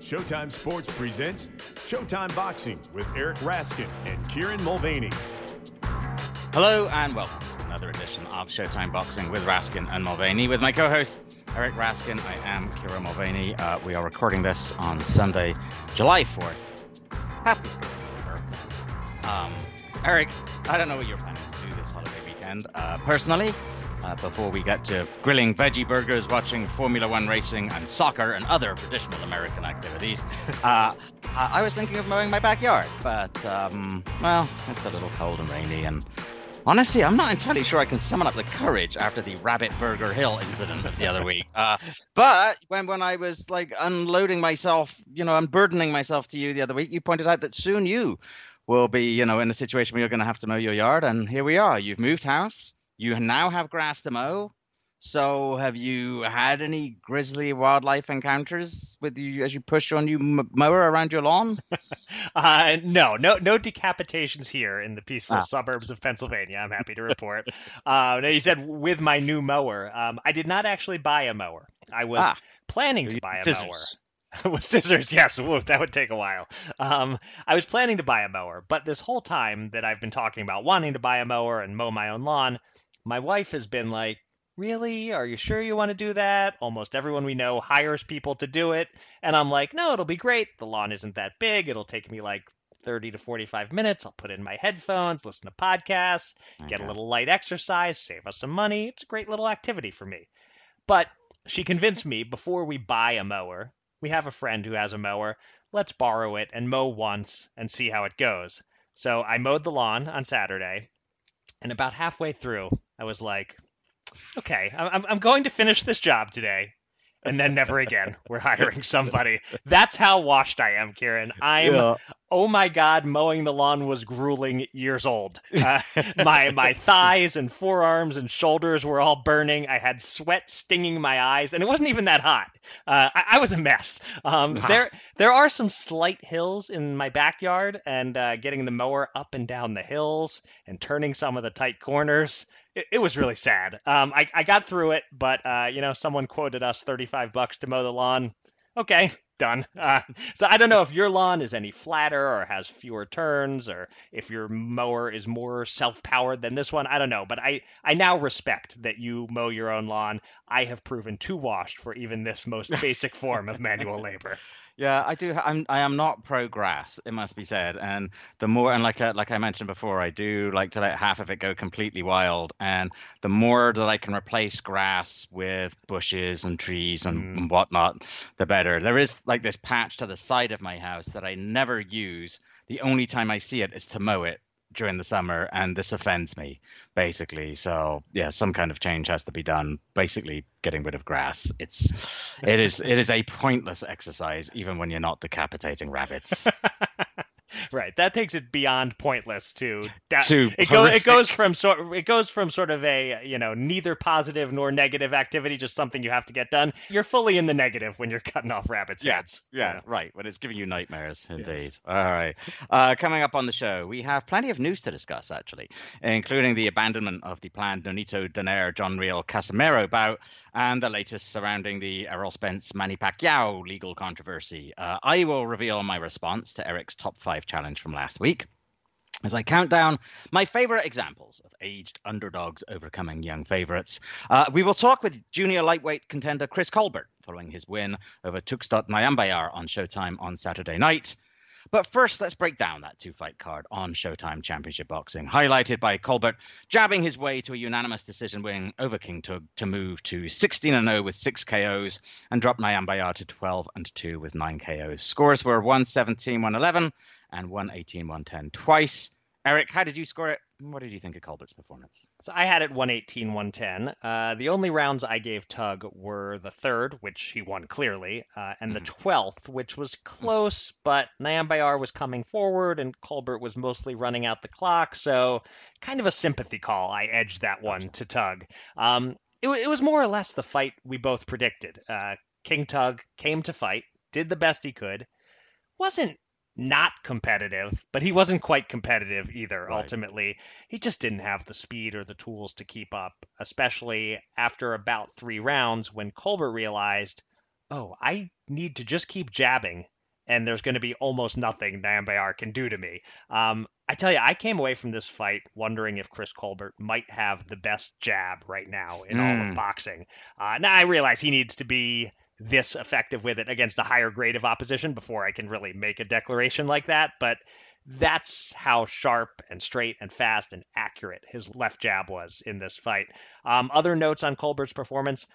Showtime Sports presents Showtime Boxing with Eric Raskin and Kieran Mulvaney. Hello and welcome to another edition of Showtime Boxing with Raskin and Mulvaney. With my co-host Eric Raskin, I am Kieran Mulvaney. Uh, we are recording this on Sunday, July 4th. Happy um, Eric, I don't know what you're planning to do this holiday weekend. Uh, personally, uh, before we get to grilling veggie burgers, watching Formula One racing, and soccer and other traditional American activities, uh, I was thinking of mowing my backyard. But, um, well, it's a little cold and rainy, and honestly, I'm not entirely sure I can summon up the courage after the Rabbit Burger Hill incident of the other week. Uh, but when, when I was like unloading myself, you know, unburdening myself to you the other week, you pointed out that soon you will be, you know, in a situation where you're going to have to mow your yard. And here we are. You've moved house you now have grass to mow. So, have you had any grisly wildlife encounters with you as you push your new mower around your lawn? uh, no, no, no decapitations here in the peaceful ah. suburbs of Pennsylvania. I'm happy to report. uh, now, you said with my new mower. Um, I did not actually buy a mower. I was ah. planning to buy a scissors. mower. with scissors, yes, that would take a while. Um, I was planning to buy a mower, but this whole time that I've been talking about wanting to buy a mower and mow my own lawn, my wife has been like, Really? Are you sure you want to do that? Almost everyone we know hires people to do it. And I'm like, No, it'll be great. The lawn isn't that big. It'll take me like 30 to 45 minutes. I'll put in my headphones, listen to podcasts, get a little light exercise, save us some money. It's a great little activity for me. But she convinced me before we buy a mower, we have a friend who has a mower, let's borrow it and mow once and see how it goes. So I mowed the lawn on Saturday, and about halfway through, I was like, okay, I'm, I'm going to finish this job today and then never again. We're hiring somebody. That's how washed I am, Kieran. I'm yeah. oh my god, mowing the lawn was grueling years old. Uh, my my thighs and forearms and shoulders were all burning. I had sweat stinging my eyes, and it wasn't even that hot. Uh, I, I, was a mess. Um, wow. There there are some slight hills in my backyard, and uh, getting the mower up and down the hills and turning some of the tight corners it, it was really sad. Um, I, I got through it, but uh, you know, someone quoted us 35 bucks to mow the lawn. Okay, done. Uh, so I don't know if your lawn is any flatter or has fewer turns, or if your mower is more self-powered than this one. I don't know, but I I now respect that you mow your own lawn. I have proven too washed for even this most basic form of manual labor. Yeah, I do. I'm I am not pro grass. It must be said. And the more and like I, uh, like I mentioned before, I do like to let half of it go completely wild. And the more that I can replace grass with bushes and trees and, mm. and whatnot, the better. There is like this patch to the side of my house that I never use. The only time I see it is to mow it during the summer, and this offends me basically. So yeah, some kind of change has to be done. Basically, getting rid of grass. It's it is it is a pointless exercise, even when you're not decapitating rabbits. right. That takes it beyond pointless to that, to it goes it goes from sort it goes from sort of a you know neither positive nor negative activity, just something you have to get done. You're fully in the negative when you're cutting off rabbits' yeah, heads. Yeah, you know? right. But it's giving you nightmares, indeed. Yes. All right. Uh, coming up on the show, we have plenty of news to discuss, actually, including the abandonment of the planned Nonito Donaire John Riel Casimero bout and the latest surrounding the Errol Spence Manny Pacquiao legal controversy. Uh, I will reveal my response to Eric's top five challenge from last week. As I count down my favorite examples of aged underdogs overcoming young favorites, uh, we will talk with junior lightweight contender Chris Colbert following his win over Tugstsogt Nyambayar on Showtime on Saturday night. But first, let's break down that two fight card on Showtime Championship Boxing, highlighted by Colbert jabbing his way to a unanimous decision win over King Tug to move to 16 0 with six KOs and drop Nyambayar to 12 and 2 with nine KOs. Scores were 117 111 and 118 110 twice. Eric, how did you score it? What did you think of Colbert's performance? So I had it 118, 110. Uh, the only rounds I gave Tug were the third, which he won clearly, uh, and the 12th, mm-hmm. which was close, but Nyambayar was coming forward and Colbert was mostly running out the clock. So kind of a sympathy call. I edged that one to Tug. Um, it, it, was more or less the fight we both predicted. Uh, King Tug came to fight, did the best he could. Wasn't not competitive, but he wasn't quite competitive either. Right. Ultimately, he just didn't have the speed or the tools to keep up, especially after about three rounds when Colbert realized, oh, I need to just keep jabbing and there's going to be almost nothing Nyambayar can do to me. Um, I tell you, I came away from this fight wondering if Chris Colbert might have the best jab right now in mm. all of hmm. boxing. Uh, now I realize he needs to be this effective with it against a higher grade of opposition before I can really make a declaration like that. But that's how sharp and straight and fast and accurate his left jab was in this fight. Um, other notes on Colbert's performance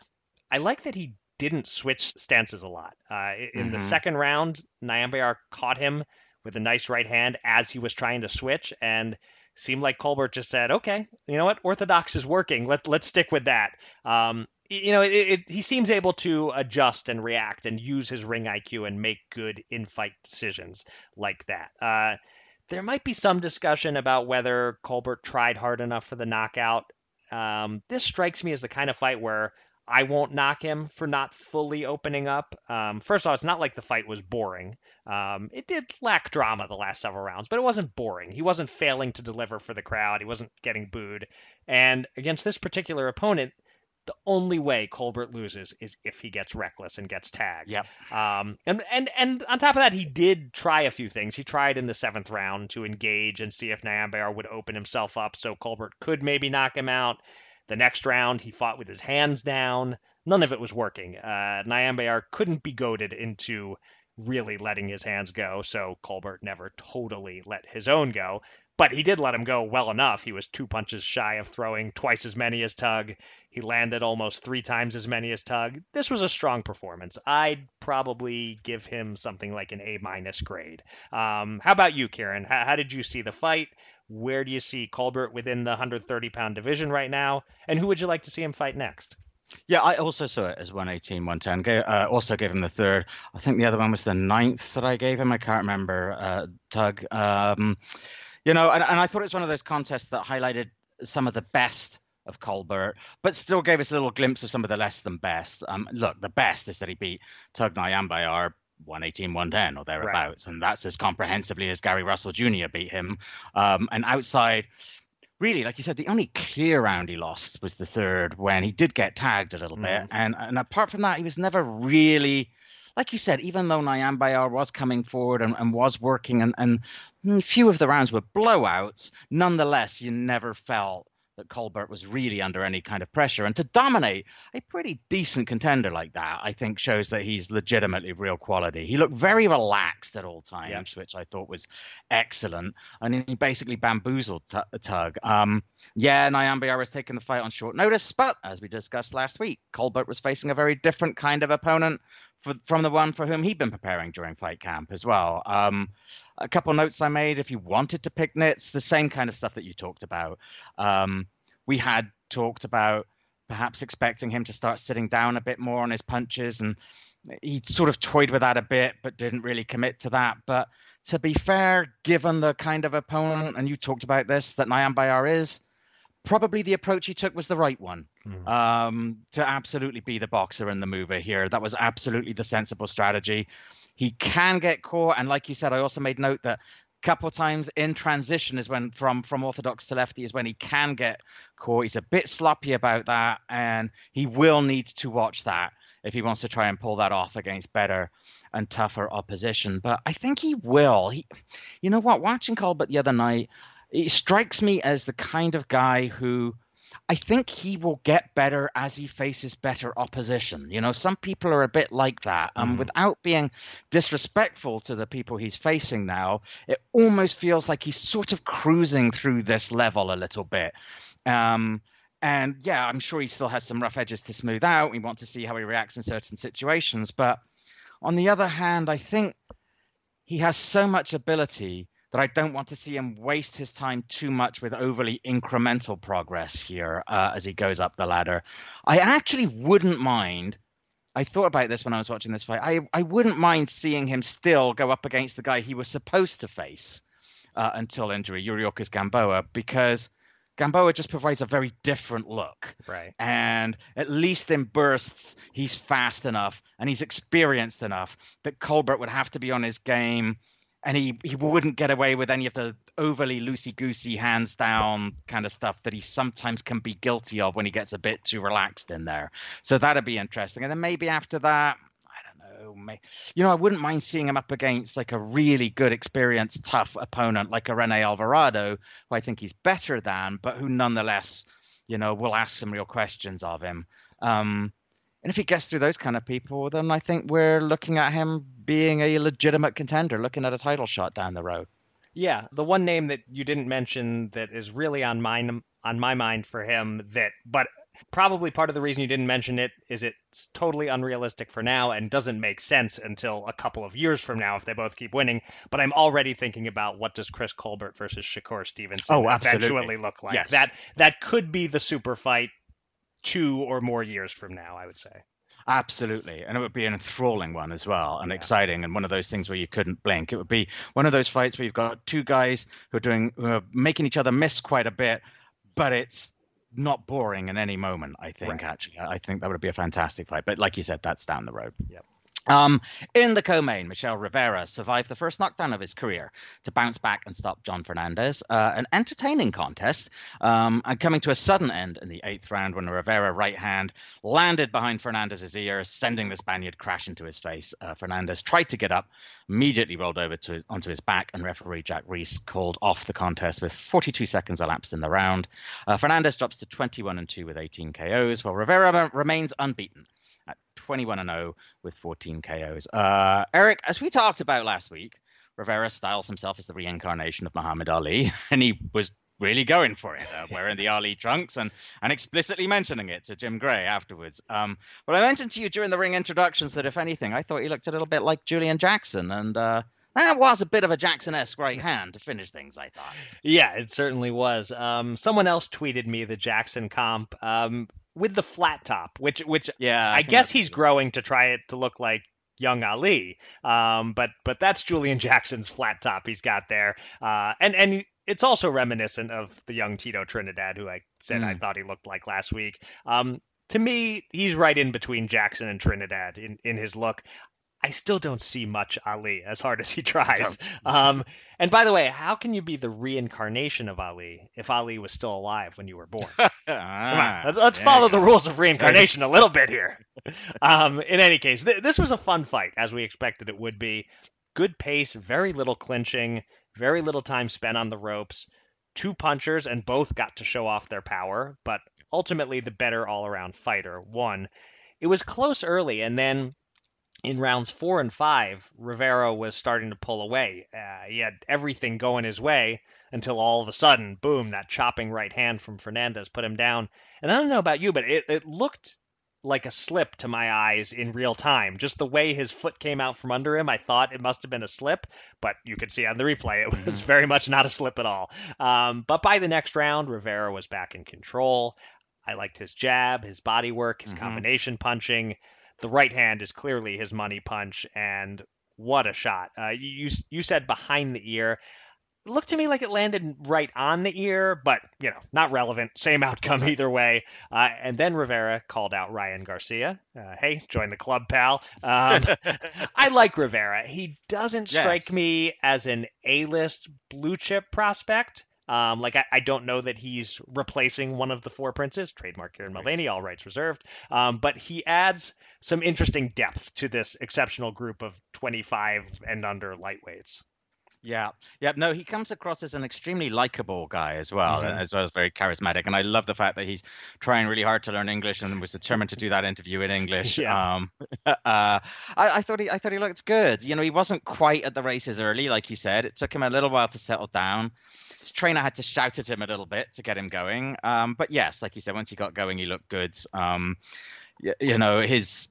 I like that he didn't switch stances a lot. Uh, in mm-hmm. the second round, Nyambayar caught him with a nice right hand as he was trying to switch, and seemed like Colbert just said, "Okay, you know what? Orthodox is working. Let let's stick with that." Um, you know, it, it, he seems able to adjust and react and use his ring IQ and make good in-fight decisions like that. Uh, there might be some discussion about whether Colbert tried hard enough for the knockout. Um, this strikes me as the kind of fight where I won't knock him for not fully opening up. Um, first off, it's not like the fight was boring. Um, it did lack drama the last several rounds, but it wasn't boring. He wasn't failing to deliver for the crowd. He wasn't getting booed. And against this particular opponent, the only way Colbert loses is if he gets reckless and gets tagged. Yep. Um, and and and on top of that, he did try a few things. He tried in the seventh round to engage and see if Nyambayar would open himself up so Colbert could maybe knock him out. The next round, he fought with his hands down. None of it was working. Uh, Nyambayar couldn't be goaded into really letting his hands go, so Colbert never totally let his own go. But he did let him go well enough. He was two punches shy of throwing twice as many as Tug. He landed almost three times as many as Tug. This was a strong performance. I'd probably give him something like an A minus grade. Um, how about you, Kieran? How, how did you see the fight? Where do you see Colbert within the 130 pound division right now? And who would you like to see him fight next? Yeah, I also saw it as 118, 110. Uh, also gave him the third. I think the other one was the ninth that I gave him. I can't remember. Uh, Tug. Um, you know, and, and I thought it was one of those contests that highlighted some of the best of Colbert, but still gave us a little glimpse of some of the less than best. Um, look, the best is that he beat Tug Nyambayar 118, 110 or thereabouts, right. and that's as comprehensively as Gary Russell Jr. beat him. Um, and outside, really, like you said, the only clear round he lost was the third when he did get tagged a little mm. bit, and and apart from that, he was never really. Like you said, even though Nyambayar was coming forward and, and was working, and, and few of the rounds were blowouts, nonetheless, you never felt that Colbert was really under any kind of pressure. And to dominate a pretty decent contender like that, I think shows that he's legitimately real quality. He looked very relaxed at all times, yeah. which I thought was excellent. And he basically bamboozled t- Tug. Um, yeah, Nyambayar was taking the fight on short notice, but as we discussed last week, Colbert was facing a very different kind of opponent for, from the one for whom he'd been preparing during fight camp as well. Um, a couple notes I made. If you wanted to pick nits, the same kind of stuff that you talked about. Um, we had talked about perhaps expecting him to start sitting down a bit more on his punches, and he sort of toyed with that a bit, but didn't really commit to that. But to be fair, given the kind of opponent, and you talked about this, that Nyambayar is, probably the approach he took was the right one. Mm. Um, to absolutely be the boxer and the mover here. That was absolutely the sensible strategy. He can get caught, and like you said, I also made note that a couple of times in transition is when from from orthodox to lefty is when he can get caught. He's a bit sloppy about that, and he will need to watch that if he wants to try and pull that off against better and tougher opposition. But I think he will. He, you know what? Watching Colbert the other night, it strikes me as the kind of guy who I think he will get better as he faces better opposition. You know, some people are a bit like that. Um, mm. Without being disrespectful to the people he's facing now, it almost feels like he's sort of cruising through this level a little bit. Um, and yeah, I'm sure he still has some rough edges to smooth out. We want to see how he reacts in certain situations. But on the other hand, I think he has so much ability that I don't want to see him waste his time too much with overly incremental progress here uh, as he goes up the ladder. I actually wouldn't mind. I thought about this when I was watching this fight. I, I wouldn't mind seeing him still go up against the guy he was supposed to face uh, until injury, Yuriorkis Gamboa, because Gamboa just provides a very different look. Right. And at least in bursts, he's fast enough and he's experienced enough that Colbert would have to be on his game and he he wouldn't get away with any of the overly loosey goosey hands down kind of stuff that he sometimes can be guilty of when he gets a bit too relaxed in there. So that'd be interesting. And then maybe after that, I don't know, you know, I wouldn't mind seeing him up against like a really good, experienced, tough opponent like a Rene Alvarado, who I think he's better than, but who nonetheless, you know, will ask some real questions of him. Um, and if he gets through those kind of people, then I think we're looking at him being a legitimate contender, looking at a title shot down the road. Yeah, the one name that you didn't mention that is really on mine on my mind for him that but probably part of the reason you didn't mention it is it's totally unrealistic for now and doesn't make sense until a couple of years from now if they both keep winning. But I'm already thinking about what does Chris Colbert versus Shakur Stevenson oh, eventually look like. Yes. That that could be the super fight two or more years from now, I would say. Absolutely. And it would be an enthralling one as well and yeah. exciting and one of those things where you couldn't blink. It would be one of those fights where you've got two guys who are doing who are making each other miss quite a bit, but it's not boring in any moment, I think, right. actually. I think that would be a fantastic fight. But like you said, that's down the road. Yep. Um, in the co-main, Michel Rivera survived the first knockdown of his career to bounce back and stop Jon Fernandez. Uh, an entertaining contest, um, and coming to a sudden end in the eighth round when Rivera right hand landed behind Fernandez's ear, sending the Spaniard crash into his face. Uh, Fernandez tried to get up, immediately rolled over to onto his back, and referee Jack Reiss called off the contest with 42 seconds elapsed in the round. Uh, Fernandez drops to 21 and 2 with 18 KOs, while Rivera remains unbeaten at 21 and 0 with 14 KOs. Uh, Eric, as we talked about last week, Rivera styles himself as the reincarnation of Muhammad Ali, and he was really going for it, uh, wearing the Ali trunks and and explicitly mentioning it to Jim Gray afterwards. Um, but I mentioned to you during the ring introductions that if anything, I thought he looked a little bit like Julian Jackson, and uh, that was a bit of a Jackson-esque right hand to finish things. I thought. Yeah, it certainly was. Um, someone else tweeted me the Jackson comp. Um, with the flat top, which which yeah, I, I guess he's growing to try it to look like young Ali. Um, but but that's Julian Jackson's flat top he's got there, uh, and and it's also reminiscent of the young Tito Trinidad, who I said mm. I thought he looked like last week. Um, to me, he's right in between Jackson and Trinidad in, in his look. I still don't see much Ali as hard as he tries. Um, and by the way, how can you be the reincarnation of Ali if Ali was still alive when you were born? Come on, let's, let's follow the rules of reincarnation a little bit here. Um, in any case, th- this was a fun fight as we expected it would be. Good pace, very little clinching, very little time spent on the ropes. Two punchers, and both got to show off their power, but ultimately the better all around fighter won. It was close early, and then in rounds four and five, Rivera was starting to pull away. Uh, he had everything going his way until all of a sudden, boom, that chopping right hand from Fernandez put him down. And I don't know about you, but it, it looked like a slip to my eyes in real time. Just the way his foot came out from under him, I thought it must have been a slip, but you could see on the replay it was mm-hmm. very much not a slip at all. Um, but by the next round, Rivera was back in control. I liked his jab, his body work, his mm-hmm. combination punching the right hand is clearly his money punch, and what a shot! Uh, you you said behind the ear. It looked to me like it landed right on the ear, but you know, not relevant. Same outcome either way. Uh, and then Rivera called out Ryan Garcia. Uh, hey, join the club, pal. Um, I like Rivera. He doesn't strike yes. me as an A-list blue chip prospect. Um, like I, I, don't know that he's replacing one of the four princes, trademark Kieran Mulvaney, all rights reserved. Um, but he adds some interesting depth to this exceptional group of 25 and under lightweights. Yeah, yeah. No, he comes across as an extremely likable guy as well, mm-hmm. as well as very charismatic. And I love the fact that he's trying really hard to learn English and was determined to do that interview in English. yeah. Um, uh, I, I, thought he, I thought he looked good. You know, he wasn't quite at the races early, like you said. It took him a little while to settle down his trainer had to shout at him a little bit to get him going. Um, but yes, like you said, once he got going, he looked good. Um, you, you, know, his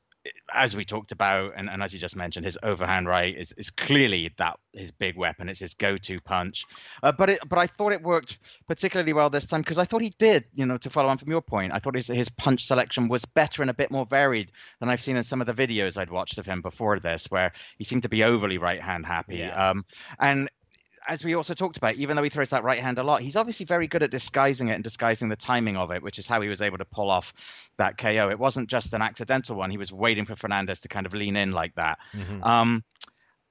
as we talked about, and, and as you just mentioned, his overhand right is, is clearly that his big weapon. It's his go-to punch. Uh, but it, but I thought it worked particularly well this time because I thought he did. You know, to follow on from your point, I thought his his punch selection was better and a bit more varied than I've seen in some of the videos I'd watched of him before this, where he seemed to be overly right-hand happy. Yeah. Um, and as we also talked about, even though he throws that right hand a lot, he's obviously very good at disguising it and disguising the timing of it, which is how he was able to pull off that KO. It wasn't just an accidental one; he was waiting for Fernandez to kind of lean in like that. Mm-hmm. Um,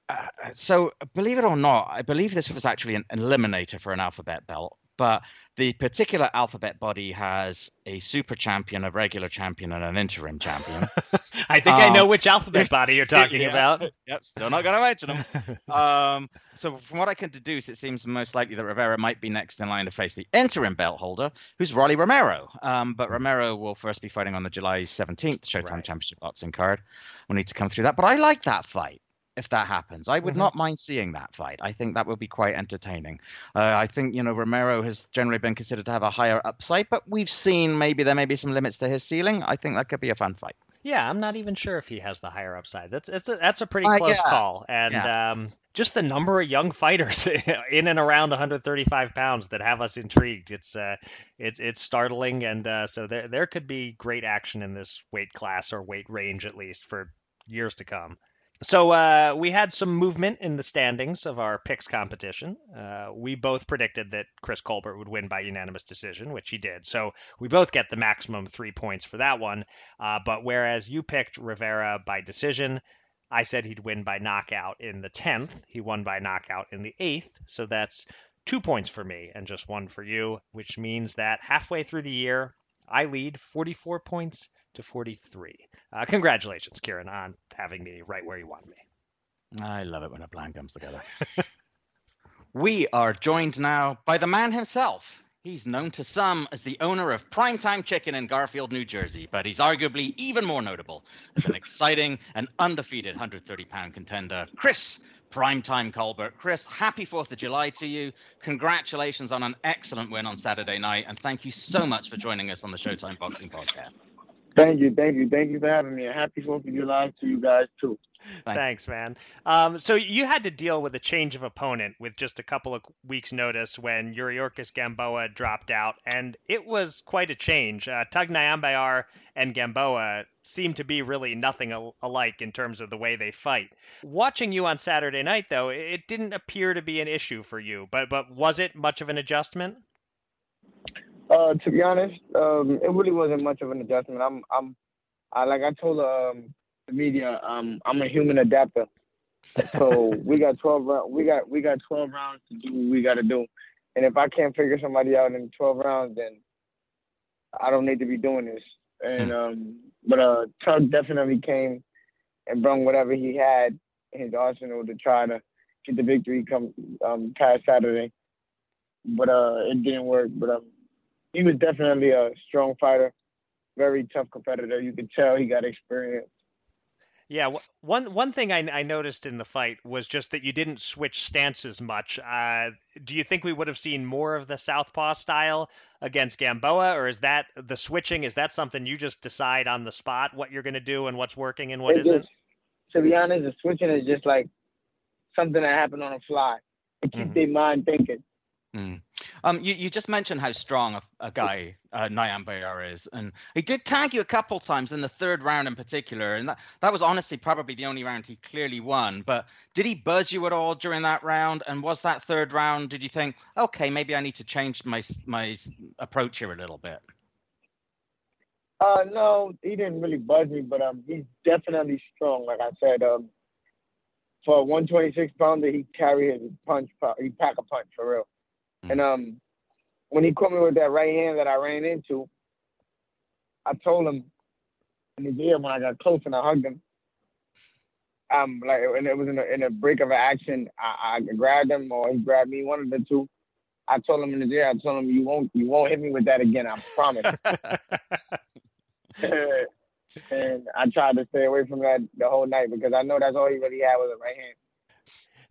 uh, so, believe it or not, I believe this was actually an eliminator for an alphabet belt but the particular alphabet body has a super champion, a regular champion, and an interim champion. I think um, I know um, which alphabet body you're talking yeah, about. Yep, still not going to mention them. um, so, from what I can deduce, it seems most likely that Rivera might be next in line to face the interim belt holder, who's Rolly Romero. Um, but Romero will first be fighting on the July 17th Showtime right. Championship boxing card. We'll need to come through that. But I like that fight if that happens. I would mm-hmm. not mind seeing that fight. I think that would be quite entertaining. Uh, I think you know Romero has generally been considered to have a higher upside, but we've seen maybe there may be some limits to his ceiling. I think that could be a fun fight. Yeah, I'm not even sure if he has the higher upside. That's it's a, that's a pretty uh, close yeah. call, and yeah. um, just the number of young fighters in and around 135 pounds that have us intrigued. It's uh, it's it's startling, and uh, so there there could be great action in this weight class or weight range at least for years to come. So uh, we had some movement in the standings of our picks competition. Uh, we both predicted that Chris Colbert would win by unanimous decision, which he did. So we both get the maximum three points for that one. Uh, but whereas you picked Rivera by decision, I said he'd win by knockout in the 10th. He won by knockout in the 8th. So that's two points for me and just one for you, which means that halfway through the year, I lead 44 points to 43. Uh, congratulations, Kieran, on having me right where you want me. I love it when a plan comes together. we are joined now by the man himself. He's known to some as the owner of Primetime Chicken in Garfield, New Jersey, but he's arguably even more notable as an exciting and undefeated 130 pound contender, Chris Primetime Colbert. Chris, happy 4th of July to you. Congratulations on an excellent win on Saturday night, and thank you so much for joining us on the Showtime Boxing Podcast. Thank you, thank you, thank you for having me. happy Fourth of July to you guys too. Thanks, man. Um, so you had to deal with a change of opponent with just a couple of weeks' notice when Yuriorkis Gamboa dropped out, and it was quite a change. Uh, Tug Nyambayar and Gamboa seem to be really nothing al- alike in terms of the way they fight. Watching you on Saturday night, though, it didn't appear to be an issue for you. But but was it much of an adjustment? Uh, to be honest, um, it really wasn't much of an adjustment. I'm, I'm, I like I told um, the media, um, I'm a human adapter. So we got 12 rounds. We got we got 12 rounds to do what we got to do. And if I can't figure somebody out in 12 rounds, then I don't need to be doing this. And hmm. um, but uh, Tug definitely came and brought whatever he had in his arsenal to try to get the victory come um, past Saturday. But uh, it didn't work. But um, he was definitely a strong fighter, very tough competitor. You could tell he got experience. Yeah, one one thing I, I, noticed in the fight was just that you didn't switch stances much. Uh, do you think we would have seen more of the southpaw style against Gamboa, or is that the switching? Is that something you just decide on the spot what you're going to do and what's working and what not To be honest, the switching is just like something that happened on the fly. It keeps mm-hmm. their mind thinking. Mm. Um, you, you just mentioned how strong a, a guy uh, Nyambayar is, and he did tag you a couple times in the third round in particular, and that, that was honestly probably the only round he clearly won. But did he buzz you at all during that round? And was that third round? Did you think, okay, maybe I need to change my my approach here a little bit? Uh, no, he didn't really buzz me, but um, he's definitely strong. Like I said, um, for a 126 pounder, he carry his punch, he pack a punch for real. Mm. And um, when he caught me with that right hand that I ran into, I told him in his ear when I got close and I hugged him. Um, like, and it was in a, in a break of action. I, I grabbed him, or he grabbed me, one of the two. I told him in his ear, I told him, "You won't, you won't hit me with that again. I promise." and I tried to stay away from that the whole night because I know that's all he really had was a right hand.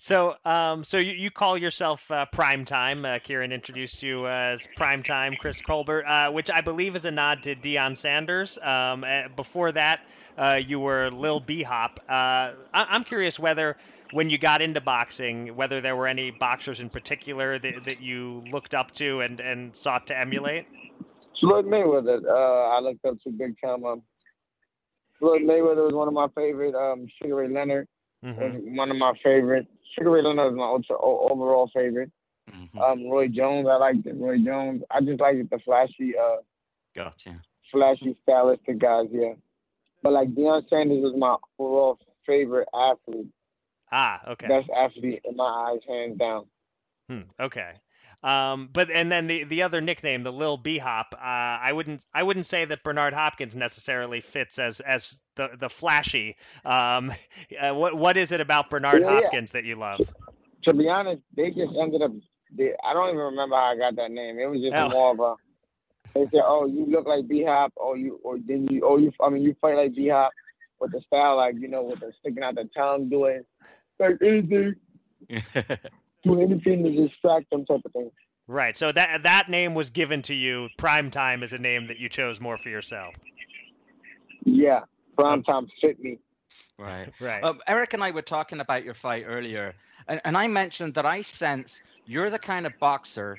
So, um, so you, you call yourself uh, Prime Time. Uh, Kieran introduced you as Prime Time, Chris Colbert, uh, which I believe is a nod to Deion Sanders. Um, uh, before that, uh, you were Lil B Hop. Uh, I- I'm curious whether, when you got into boxing, whether there were any boxers in particular that, that you looked up to and, and sought to emulate. Floyd Mayweather, I looked up to big time. Um, Floyd Mayweather was one of my favorite. Um, Sugar Ray Leonard mm-hmm. was one of my favorites. Sugar Ray Leonard is my ultra, overall favorite. Mm-hmm. Um, Roy Jones, I liked it. Roy Jones, I just liked the flashy, uh, gotcha, flashy stylistic guys. Yeah, but like Deion Sanders was my overall favorite athlete. Ah, okay. Best athlete in my eyes, hands down. Hmm, okay. Um, but and then the the other nickname, the Lil B Hop, uh, I wouldn't I wouldn't say that Bernard Hopkins necessarily fits as as the the flashy. Um, uh, what what is it about Bernard yeah, Hopkins yeah. that you love? To be honest, they just ended up. They, I don't even remember how I got that name. It was just oh. more of a. They said, "Oh, you look like B Hop," or you, or then you, oh, you. I mean, you fight like B Hop with the style, like you know, with the sticking out the tongue, doing like anything. do anything to distract them type of thing. Right. So that that name was given to you. Prime time is a name that you chose more for yourself. Yeah, prime time fit me. Right. Right. Um, Eric and I were talking about your fight earlier, and, and I mentioned that I sense you're the kind of boxer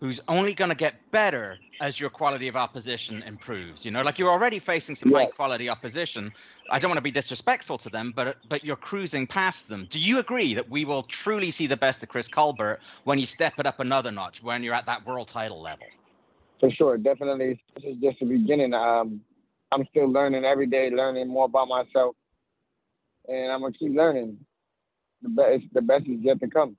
who's only going to get better as your quality of opposition improves. You know, like you're already facing some yeah. high quality opposition. I don't want to be disrespectful to them, but but you're cruising past them. Do you agree that we will truly see the best of Chris Colbert when you step it up another notch, when you're at that world title level? For sure, definitely. This is just the beginning. Um, I'm still learning every day, learning more about myself, and I'm gonna keep learning. The best, the best is yet to come.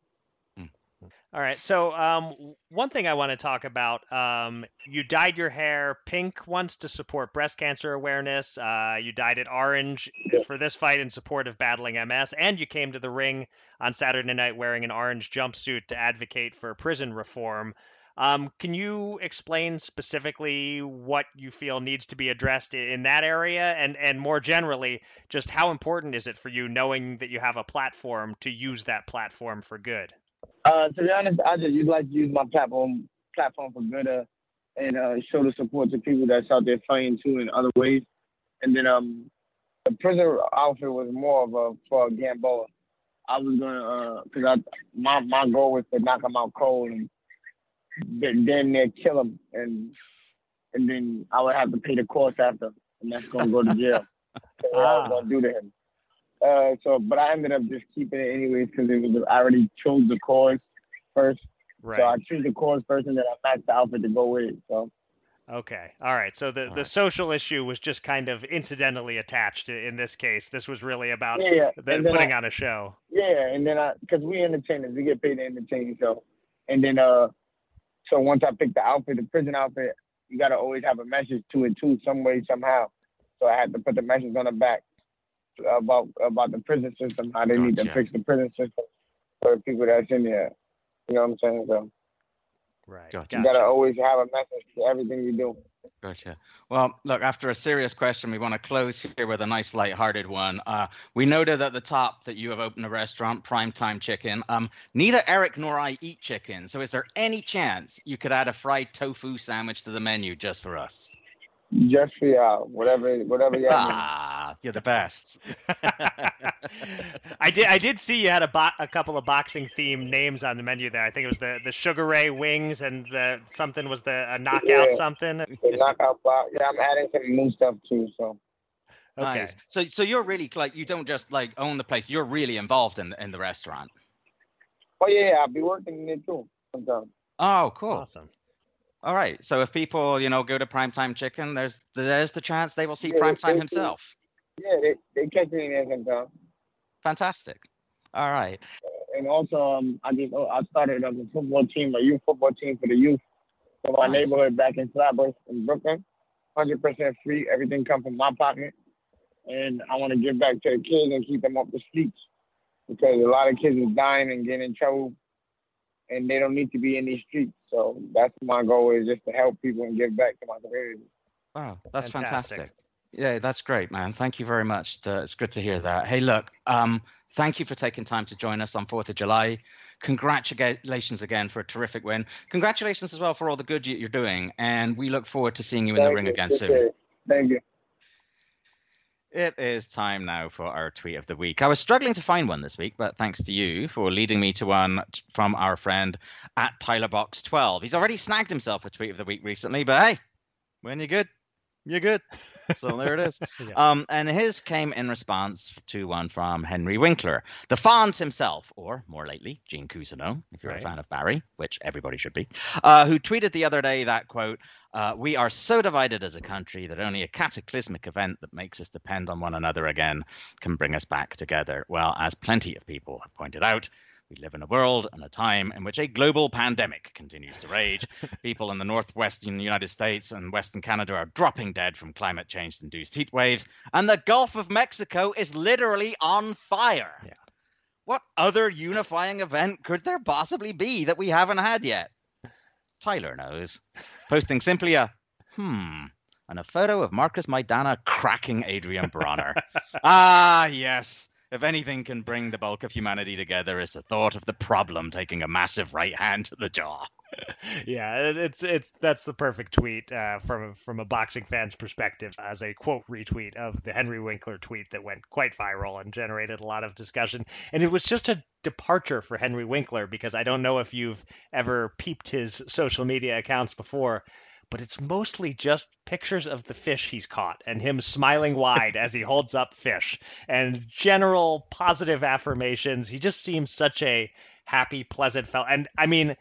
All right. So, um, one thing I want to talk about um, you dyed your hair pink once to support breast cancer awareness. Uh, you dyed it orange for this fight in support of battling MS. And you came to the ring on Saturday night wearing an orange jumpsuit to advocate for prison reform. Um, can you explain specifically what you feel needs to be addressed in that area? And, and more generally, just how important is it for you knowing that you have a platform to use that platform for good? Uh, to be honest, I just like to use my platform platform for good uh, and uh, show the support to people that's out there fighting too in other ways. And then um, the prison outfit was more of a for a Gamboa. I was gonna because uh, I my my goal was to knock him out cold and then then kill him and and then I would have to pay the cost after and that's gonna go to jail. so ah. I was gonna do to him. Uh, so, but I ended up just keeping it anyways because it was I already chose the cause first. Right. So I choose the cause first, and then I match the outfit to go with it. So. Okay. All right. So the, the social issue was just kind of incidentally attached in this case. This was really about yeah, yeah. The, putting I, on a show. Yeah, and then I because we entertainers, we get paid to entertain. So, and then uh, so once I picked the outfit, the prison outfit, you gotta always have a message to it too, some way somehow. So I had to put the message on the back about about the prison system, how they gotcha. need to fix the prison system for the people that's in there. You know what I'm saying? So right, gotcha. you gotta always have a message to everything you do. Gotcha. Well, look, after a serious question, we want to close here with a nice light-hearted one. Uh, we noted at the top that you have opened a restaurant, Primetime Chicken. Um, neither Eric nor I eat chicken, so is there any chance you could add a fried tofu sandwich to the menu just for us? Just for y'all, whatever, whatever y'all. Ah, you're the best. I did. I did see you had a, bo- a couple of boxing themed names on the menu there. I think it was the the Sugar Ray wings and the something was the a knockout yeah, something. The knockout box. Yeah, I'm adding some new stuff too. So. Okay. Nice. So so you're really like you don't just like own the place. You're really involved in in the restaurant. Oh yeah, I'll be working in it too sometimes. Oh, cool. Awesome. All right. So if people, you know, go to Primetime Chicken, there's there's the chance they will see yeah, Primetime himself. Yeah, they, they catch me sometimes. Fantastic. All right. And also, um, I just oh, I started a football team, a youth football team for the youth for my nice. neighborhood back in Flatbush in Brooklyn. Hundred percent free. Everything come from my pocket, and I want to give back to the kids and keep them off the streets because a lot of kids is dying and getting in trouble and they don't need to be in these streets. So that's my goal is just to help people and give back to my community. Wow, that's fantastic. fantastic. Yeah, that's great, man. Thank you very much. it's good to hear that. Hey, look, um, thank you for taking time to join us on 4th of July. Congratulations again for a terrific win. Congratulations as well for all the good you're doing. And we look forward to seeing you in thank the ring you. again soon. Thank you. It is time now for our tweet of the week. I was struggling to find one this week, but thanks to you for leading me to one from our friend at TylerBox12. He's already snagged himself a tweet of the week recently, but hey, when you're good, you're good. So there it is. yes. um, and his came in response to one from Henry Winkler, the Fonz himself, or more lately, Gene Cousineau, if you're right. a fan of Barry, which everybody should be, uh, who tweeted the other day that quote, uh, we are so divided as a country that only a cataclysmic event that makes us depend on one another again can bring us back together. Well, as plenty of people have pointed out, We live in a world and a time in which a global pandemic continues to rage. People in the northwestern United States and western Canada are dropping dead from climate change induced heat waves, and the Gulf of Mexico is literally on fire. Yeah. What other unifying event could there possibly be that we haven't had yet? Tyler knows. Posting simply a hmm and a photo of Marcos Maidana cracking Adrien Broner. ah, yes. If anything can bring the bulk of humanity together, it's the thought of the problem taking a massive right hand to the jaw. Yeah, it's it's that's the perfect tweet uh, from from a boxing fan's perspective as a quote retweet of the Henry Winkler tweet that went quite viral and generated a lot of discussion. And it was just a departure for Henry Winkler because I don't know if you've ever peeped his social media accounts before, but it's mostly just pictures of the fish he's caught and him smiling wide as he holds up fish and general positive affirmations. He just seems such a happy, pleasant fellow. And I mean,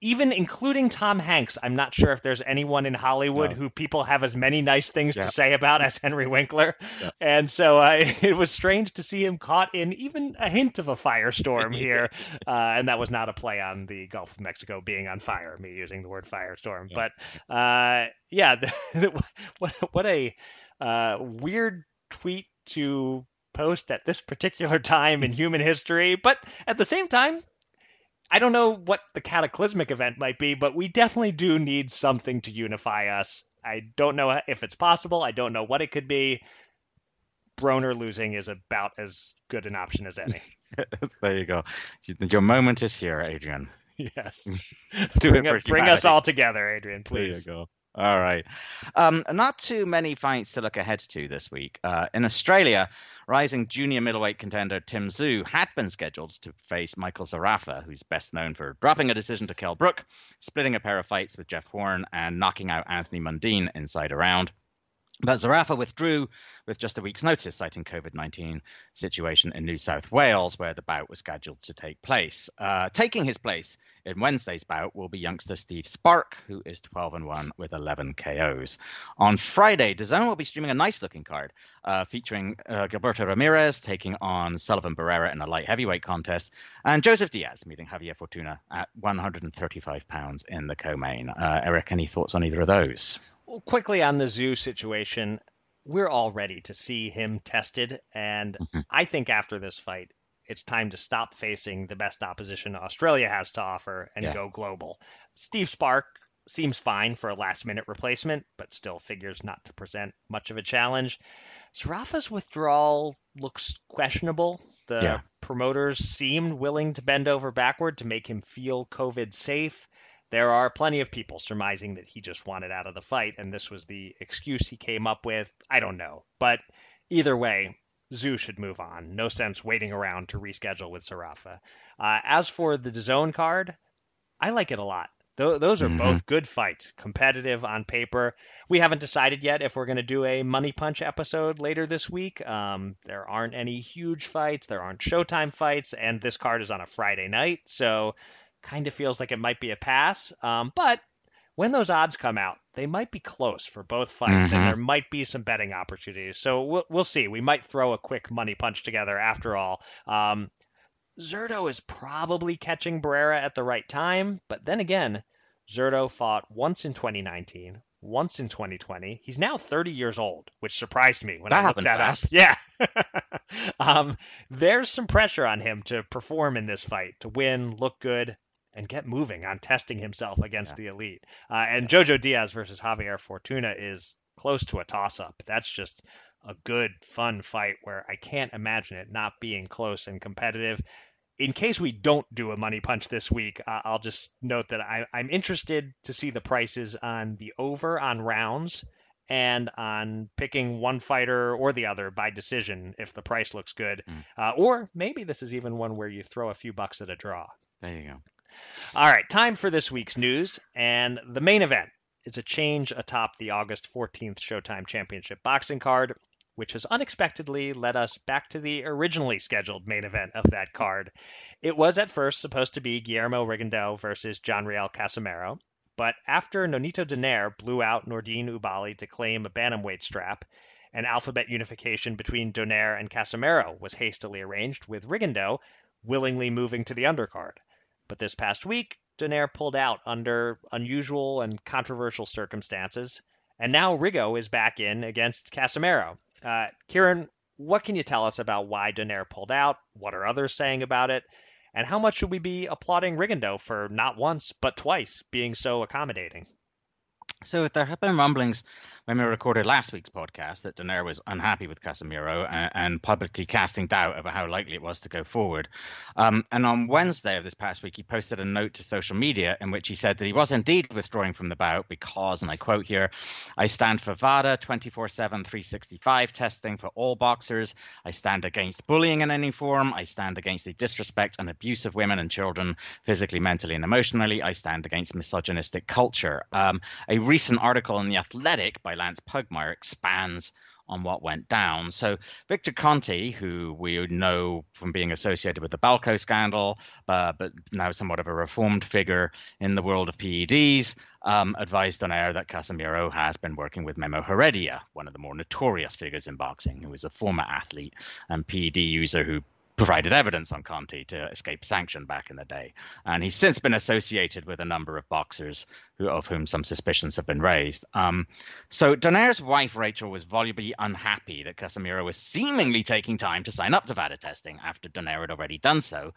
even including Tom Hanks, I'm not sure if there's anyone in Hollywood no. who people have as many nice things yeah. to say about as Henry Winkler. Yeah. And so uh, it was strange to see him caught in even a hint of a firestorm here. uh, and that was not a play on the Gulf of Mexico being on fire, me using the word firestorm. Yeah. But uh, yeah, what, what a uh, weird tweet to post at this particular time in human history. But at the same time, I don't know what the cataclysmic event might be, but we definitely do need something to unify us. I don't know if it's possible. I don't know what it could be. Broner losing is about as good an option as any. there you go. Your moment is here, Adrien. Yes. bring, bring us all together, Adrien, please. There you go. All right. Um, not too many fights to look ahead to this week. Uh, in Australia, rising junior middleweight contender Tim Tszyu had been scheduled to face Michael Zerafa, who's best known for dropping a decision to Kell Brook, splitting a pair of fights with Jeff Horn, and knocking out Anthony Mundine inside a round. But Zerafa withdrew with just a week's notice, citing COVID-19 situation in New South Wales, where the bout was scheduled to take place. Uh, taking his place in Wednesday's bout will be youngster Steve Spark, who is 12 and 1 with 11 KOs. On Friday, DAZN will be streaming a nice-looking card uh, featuring uh, Gilberto Ramirez taking on Sullivan Barrera in a light heavyweight contest, and Joseph Diaz meeting Javier Fortuna at 135 pounds in the co-main. Uh, Eric, any thoughts on either of those? Well, quickly on the Tszyu situation, we're all ready to see him tested, and mm-hmm. I think after this fight, it's time to stop facing the best opposition Australia has to offer and yeah. go global. Steve Spark seems fine for a last minute replacement, but still figures not to present much of a challenge. Zerafa's withdrawal looks questionable. The yeah. promoters seemed willing to bend over backward to make him feel COVID safe. There are plenty of people surmising that he just wanted out of the fight and this was the excuse he came up with. I don't know. But either way, Tszyu should move on. No sense waiting around to reschedule with Zerafa. Uh, as for the DAZN card, I like it a lot. Th- those are mm-hmm. both good fights, competitive on paper. We haven't decided yet if we're going to do a Money Punch episode later this week. Um, there aren't any huge fights, there aren't Showtime fights, and this card is on a Friday night. So kind of feels like it might be a pass. Um, but when those odds come out, they might be close for both fights, mm-hmm. and there might be some betting opportunities. So we'll, we'll see. We might throw a quick money punch together after all. Um, Zurdo is probably catching Barrera at the right time, but then again, Zurdo fought once in 2019, once in 2020. He's now 30 years old, which surprised me when that I looked that fast. up. Yeah. um, there's some pressure on him to perform in this fight, to win, look good, and get moving on testing himself against yeah. the elite. Uh, and Jojo Diaz versus Javier Fortuna is close to a toss up. That's just a good, fun fight where I can't imagine it not being close and competitive. In case we don't do a money punch this week, uh, I'll just note that I, I'm interested to see the prices on the over on rounds and on picking one fighter or the other by decision if the price looks good. Mm. Uh, or maybe this is even one where you throw a few bucks at a draw. There you go. All right, time for this week's news. And the main event is a change atop the August 14th Showtime Championship boxing card, which has unexpectedly led us back to the originally scheduled main event of that card. It was at first supposed to be Guillermo Rigondeaux versus John Riel Casimero, but after Nonito Donaire blew out Nordine Oubaali to claim a bantamweight strap, an alphabet unification between Donaire and Casimero was hastily arranged, with Rigondeaux willingly moving to the undercard. But this past week, Donaire pulled out under unusual and controversial circumstances, and now Rigo is back in against Casimero. Uh, Kieran, what can you tell us about why Donaire pulled out? What are others saying about it? And how much should we be applauding Rigondeaux for not once, but twice being so accommodating? So there have been rumblings when we recorded last week's podcast that Donaire was unhappy with Casimero and, and, publicly casting doubt over how likely it was to go forward. Um, and on Wednesday of this past week, he posted a note to social media in which he said that he was indeed withdrawing from the bout because, and I quote here, I stand for VADA 24 7 365 testing for all boxers. I stand against bullying in any form. I stand against the disrespect and abuse of women and children physically, mentally, and emotionally. I stand against misogynistic culture. Um, a recent article in The Athletic by Lance Pugmire expands on what went down. So Victor Conte, who we know from being associated with the Balco scandal, uh, but now somewhat of a reformed figure in the world of PEDs, um, advised air that Casimero has been working with Memo Heredia, one of the more notorious figures in boxing, who is a former athlete and PED user who provided evidence on Conte to escape sanction back in the day. And he's since been associated with a number of boxers who, of whom some suspicions have been raised. Um, so Donaire's wife, Rachel, was volubly unhappy that Casimero was seemingly taking time to sign up to VADA testing after Donaire had already done so.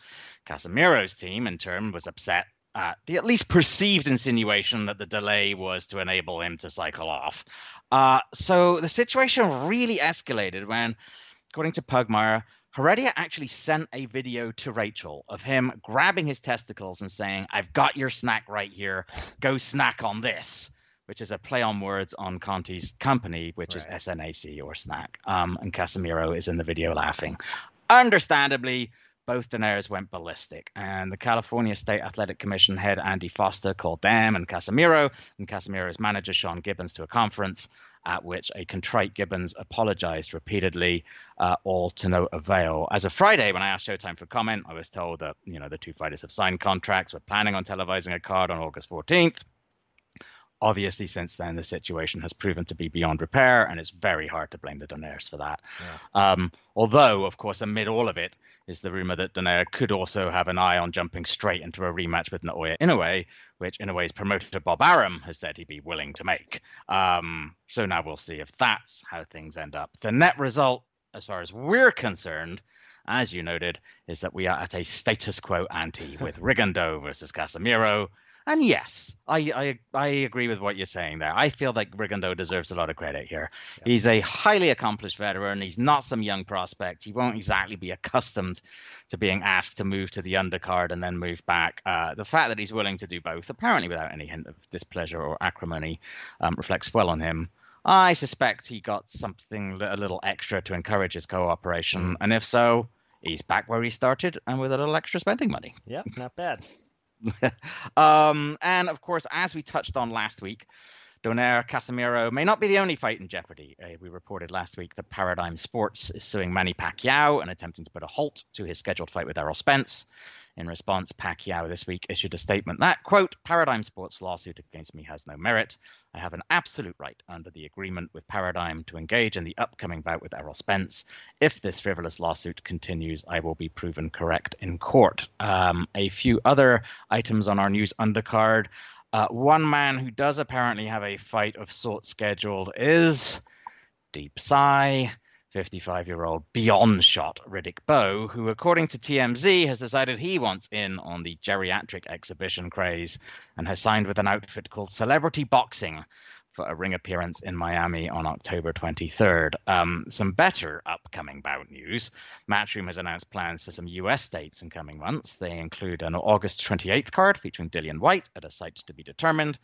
Casimero's team, in turn, was upset at the at least perceived insinuation that the delay was to enable him to cycle off. Uh, so the situation really escalated when, according to Pugmire, Heredia actually sent a video to Rachel of him grabbing his testicles and saying, I've got your snack right here. Go snack on this, which is a play on words on Conte's company, which right. is SNAC or snack. Um, and Casimero is in the video laughing. Understandably, both Donaire's went ballistic, and the California State Athletic Commission head Andy Foster called them and Casimero and Casimero's manager Sean Gibbons to a conference at which a contrite Gibbons apologized repeatedly, uh, all to no avail. As of Friday, when I asked Showtime for comment, I was told that you know the two fighters have signed contracts. We're planning on televising a card on August 14th. Obviously, since then, the situation has proven to be beyond repair, and it's very hard to blame the Donaires for that. Yeah. Um, although, of course, amid all of it, is the rumor that Donaire could also have an eye on jumping straight into a rematch with Naoya Inoue, which Inoue's promoter Bob Arum has said he'd be willing to make. Um, so now we'll see if that's how things end up. The net result, as far as we're concerned, as you noted, is that we are at a status quo ante with Rigondeaux versus Casimero and yes, I, I I agree with what you're saying there. I feel like Rigondeaux deserves a lot of credit here. Yeah. He's a highly accomplished veteran. He's not some young prospect. He won't exactly be accustomed to being asked to move to the undercard and then move back. Uh, the fact that he's willing to do both, apparently without any hint of displeasure or acrimony, um, reflects well on him. I suspect he got something a little extra to encourage his cooperation, mm. and if so, he's back where he started and with a little extra spending money. Yep, not bad. um, and of course, as we touched on last week, Donaire Casimero may not be the only fight in jeopardy. Uh, we reported last week that Paradigm Sports is suing Manny Pacquiao and attempting to put a halt to his scheduled fight with Errol Spence. In response, Pacquiao this week issued a statement that, quote, Paradigm Sports' lawsuit against me has no merit. I have an absolute right under the agreement with Paradigm to engage in the upcoming bout with Errol Spence. If this frivolous lawsuit continues, I will be proven correct in court. Um, a few other items on our news undercard. Uh, one man who does apparently have a fight of sorts scheduled is Deep Sigh. 55 year old beyond shot Riddick Bowe, who, according to TMZ, has decided he wants in on the geriatric exhibition craze and has signed with an outfit called Celebrity Boxing for a ring appearance in Miami on October 23rd. Um, some better upcoming bout news. Matchroom has announced plans for some US dates in coming months. They include an August 28th card featuring Dillian Whyte at a site to be determined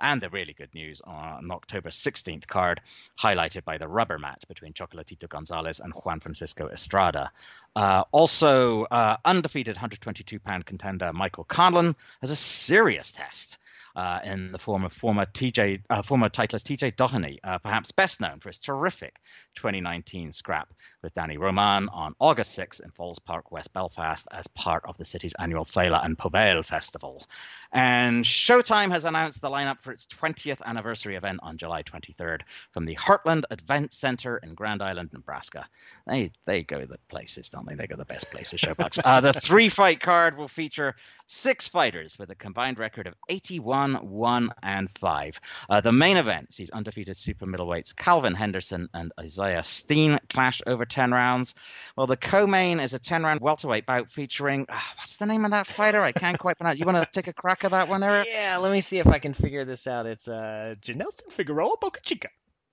and the really good news on October 16th card, highlighted by the rubber match between Chocolatito Gonzalez and Juan Francisco Estrada. Uh, also, uh, undefeated 122 pound contender Michael Conlan has a serious test uh, in the form of former TJ, uh, former titleist TJ Doheny, uh, perhaps best known for his terrific 2019 scrap with Danny Roman on August 6th in Falls Park, West Belfast, as part of the city's annual Fleadh and Pobal Festival. And Showtime has announced the lineup for its 20th anniversary event on July 23rd from the Heartland Event Center in Grand Island, Nebraska. They they go the places, don't they? They go the best places. ShoBox. uh, the three fight card will feature six fighters with a combined record of 81, 1, 1, and 5. Uh, the main event sees undefeated super middleweights Calvin Henderson and Isaiah Steen clash over 10 rounds. Well, the co-main is a 10-round welterweight bout featuring uh, what's the name of that fighter? I can't quite pronounce. You want to take a crack at that one, Eric? Yeah, let me see if I can figure this out. It's uh, Janelson Figueroa Bocachica.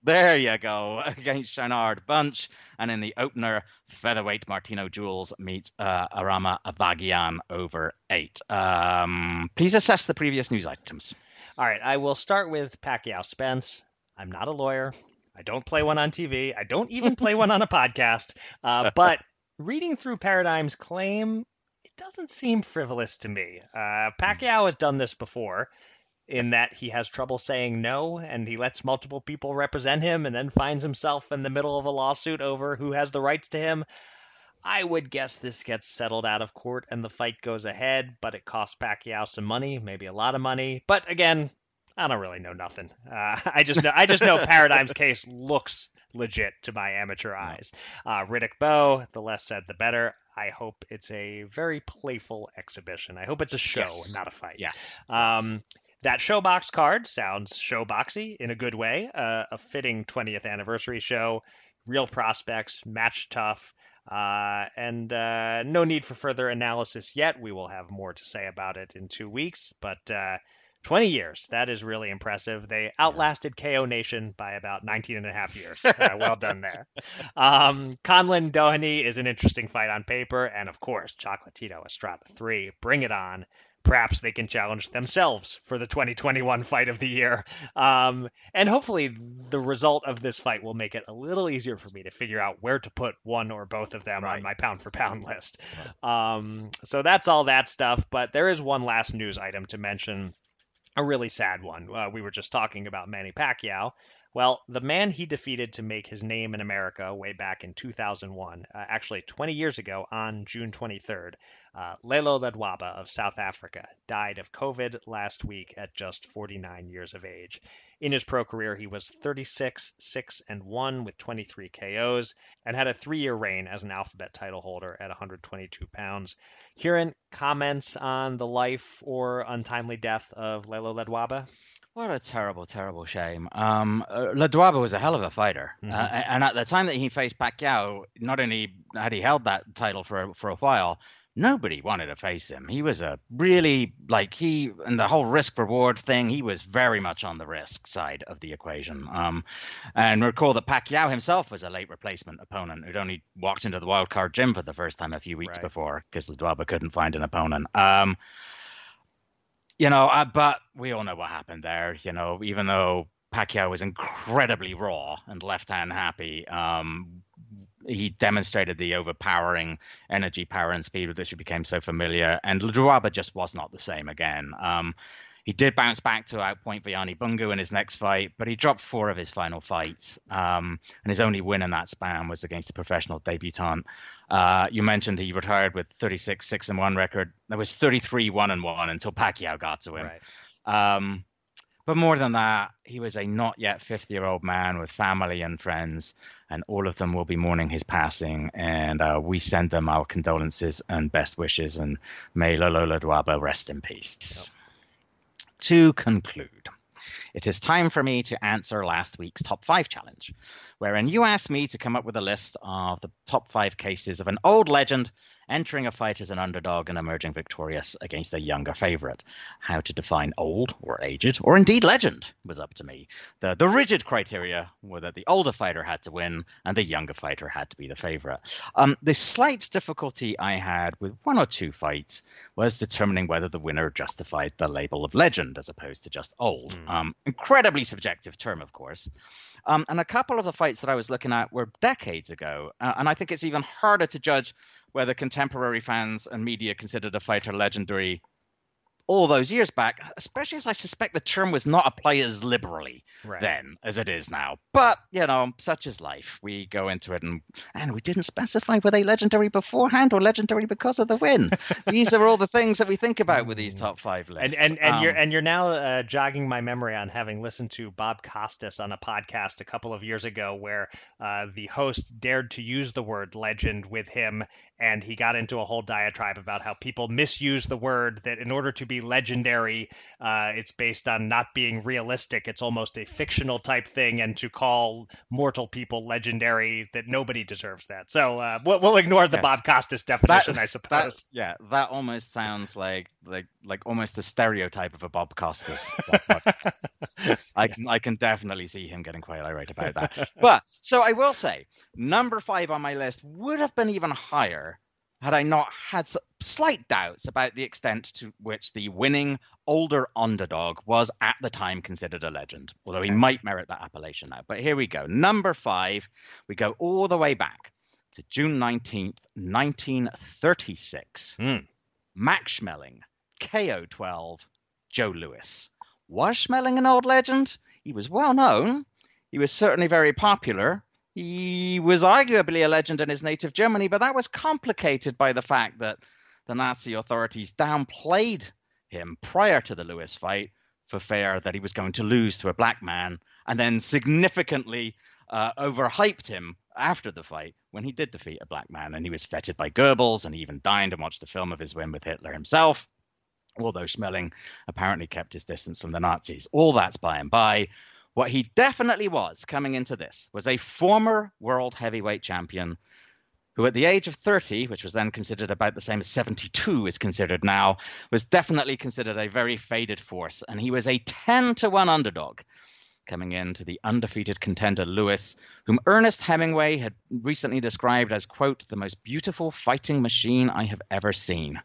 There you go against Shinard Bunch, and in the opener, featherweight Martino Jules meets uh, Arama Avagyan over eight. Um, please assess the previous news items. All right, I will start with Pacquiao Spence. I'm not a lawyer. I don't play one on TV. I don't even play one on a podcast. Uh, but reading through Paradigm's claim, it doesn't seem frivolous to me. Uh, Pacquiao has done this before in that he has trouble saying no and he lets multiple people represent him and then finds himself in the middle of a lawsuit over who has the rights to him. I would guess this gets settled out of court and the fight goes ahead, but it costs Pacquiao some money, maybe a lot of money. But again, I don't really know nothing. Uh, I just know I just know Paradigm's case looks legit to my amateur eyes. Uh, Riddick Bowe, the less said the better. I hope it's a very playful exhibition. I hope it's a show, yes. not a fight. Yes. Um, that ShoBox card sounds showboxy in a good way. Uh, a fitting 20th anniversary show, real prospects, match tough, uh, and uh, no need for further analysis yet. We will have more to say about it in two weeks, but uh, 20 years, that is really impressive. They outlasted KO Nation by about 19 and a half years. Uh, well done there. Um, Conlan Doheny is an interesting fight on paper, and of course, Chocolatito Estrada 3. Bring it on perhaps they can challenge themselves for the 2021 fight of the year. Um, and hopefully, the result of this fight will make it a little easier for me to figure out where to put one or both of them Right. on my pound for pound list. Um, so that's all that stuff. But there is one last news item to mention. A really sad one. Uh, we were just talking about Manny Pacquiao. Well, the man he defeated to make his name in America way back in 2001, uh, actually 20 years ago on June 23rd, uh, Lehlo Ledwaba of South Africa died of COVID last week at just 49 years of age. In his pro career, he was 36, 6, and 1 with 23 KOs and had a three year reign as an alphabet title holder at 122 pounds. Kieran, comments on the life or untimely death of Lehlo Ledwaba? What a terrible, terrible shame. Um, uh, Ledwaba was a hell of a fighter, Mhm. uh, and at the time that he faced Pacquiao, not only had he held that title for for a while, nobody wanted to face him. He was a really like he and the whole risk reward thing. He was very much on the risk side of the equation. Um, and recall that Pacquiao himself was a late replacement opponent who'd only walked into the wild card gym for the first time a few weeks Right. before because Ledwaba couldn't find an opponent. Um, you know, uh, but we all know what happened there. You know, even though Pacquiao was incredibly raw and left hand happy, um, he demonstrated the overpowering energy, power, and speed with which he became so familiar. And Ledwaba just was not the same again. Um, he did bounce back to outpoint Vuyani Bungu in his next fight, but he dropped four of his final fights. Um, and his only win in that span was against a professional debutant. Uh, you mentioned he retired with 36 6 and 1 record. That was 33 1 and 1 until Pacquiao got to him. Right. Um, but more than that, he was a not yet 50 year old man with family and friends, and all of them will be mourning his passing. And uh, we send them our condolences and best wishes, and may Lolo Ledwaba rest in peace. To conclude, it is time for me to answer last week's top five challenge, wherein you asked me to come up with a list of the top five cases of an old legend entering a fight as an underdog and emerging victorious against a younger favorite. How to define old or aged or indeed legend was up to me. The the rigid criteria were that the older fighter had to win and the younger fighter had to be the favorite. Um, the slight difficulty I had with one or two fights was determining whether the winner justified the label of legend as opposed to just old. Mm. Um, incredibly subjective term, of course. Um, and a couple of the fights that I was looking at were decades ago, uh, and I think it's even harder to judge whether contemporary fans and media considered a fighter legendary all those years back, especially as I suspect the term was not applied as liberally right. then as it is now. But, you know, such is life. We go into it and and we didn't specify were they legendary beforehand or legendary because of the win. these are all the things that we think about with these top five lists. And and, and um, you're and you're now uh, jogging my memory on having listened to Bob Costas on a podcast a couple of years ago where uh, the host dared to use the word legend with him and he got into a whole diatribe about how people misuse the word that in order to be legendary uh, it's based on not being realistic. It's almost a fictional type thing and to call mortal people legendary that nobody deserves that. So uh, we'll, we'll, ignore the yes. bob costas definition that, i suppose. that, yeah that almost sounds like like like almost the stereotype of a bob costas i can i can definitely see him getting quite irate about that. But so i will say number five on my list would have been even higher had I not had slight doubts about the extent to which the winning older underdog was at the time considered a legend, although he might merit that appellation now. But here we go. Number five, we go all the way back to June 19th, 1936. Mm. Max Schmeling, KO 12, Joe Louis. Was Schmeling an old legend? He was well known. He was certainly very popular, he was arguably a legend in his native Germany, but that was complicated by the fact that the Nazi authorities downplayed him prior to the Louis fight for fear that he was going to lose to a black man, and then significantly uh, overhyped him after the fight when he did defeat a black man. And he was feted by Goebbels and he even dined and watched a film of his win with Hitler himself. Although Schmeling apparently kept his distance from the Nazis. All that's by and by. What he definitely was coming into this was a former world heavyweight champion who, at the age of 30, which was then considered about the same as 72 is considered now, was definitely considered a very faded force. And he was a 10 to 1 underdog coming into the undefeated contender Louis, whom Ernest Hemingway had recently described as, quote, the most beautiful fighting machine I have ever seen.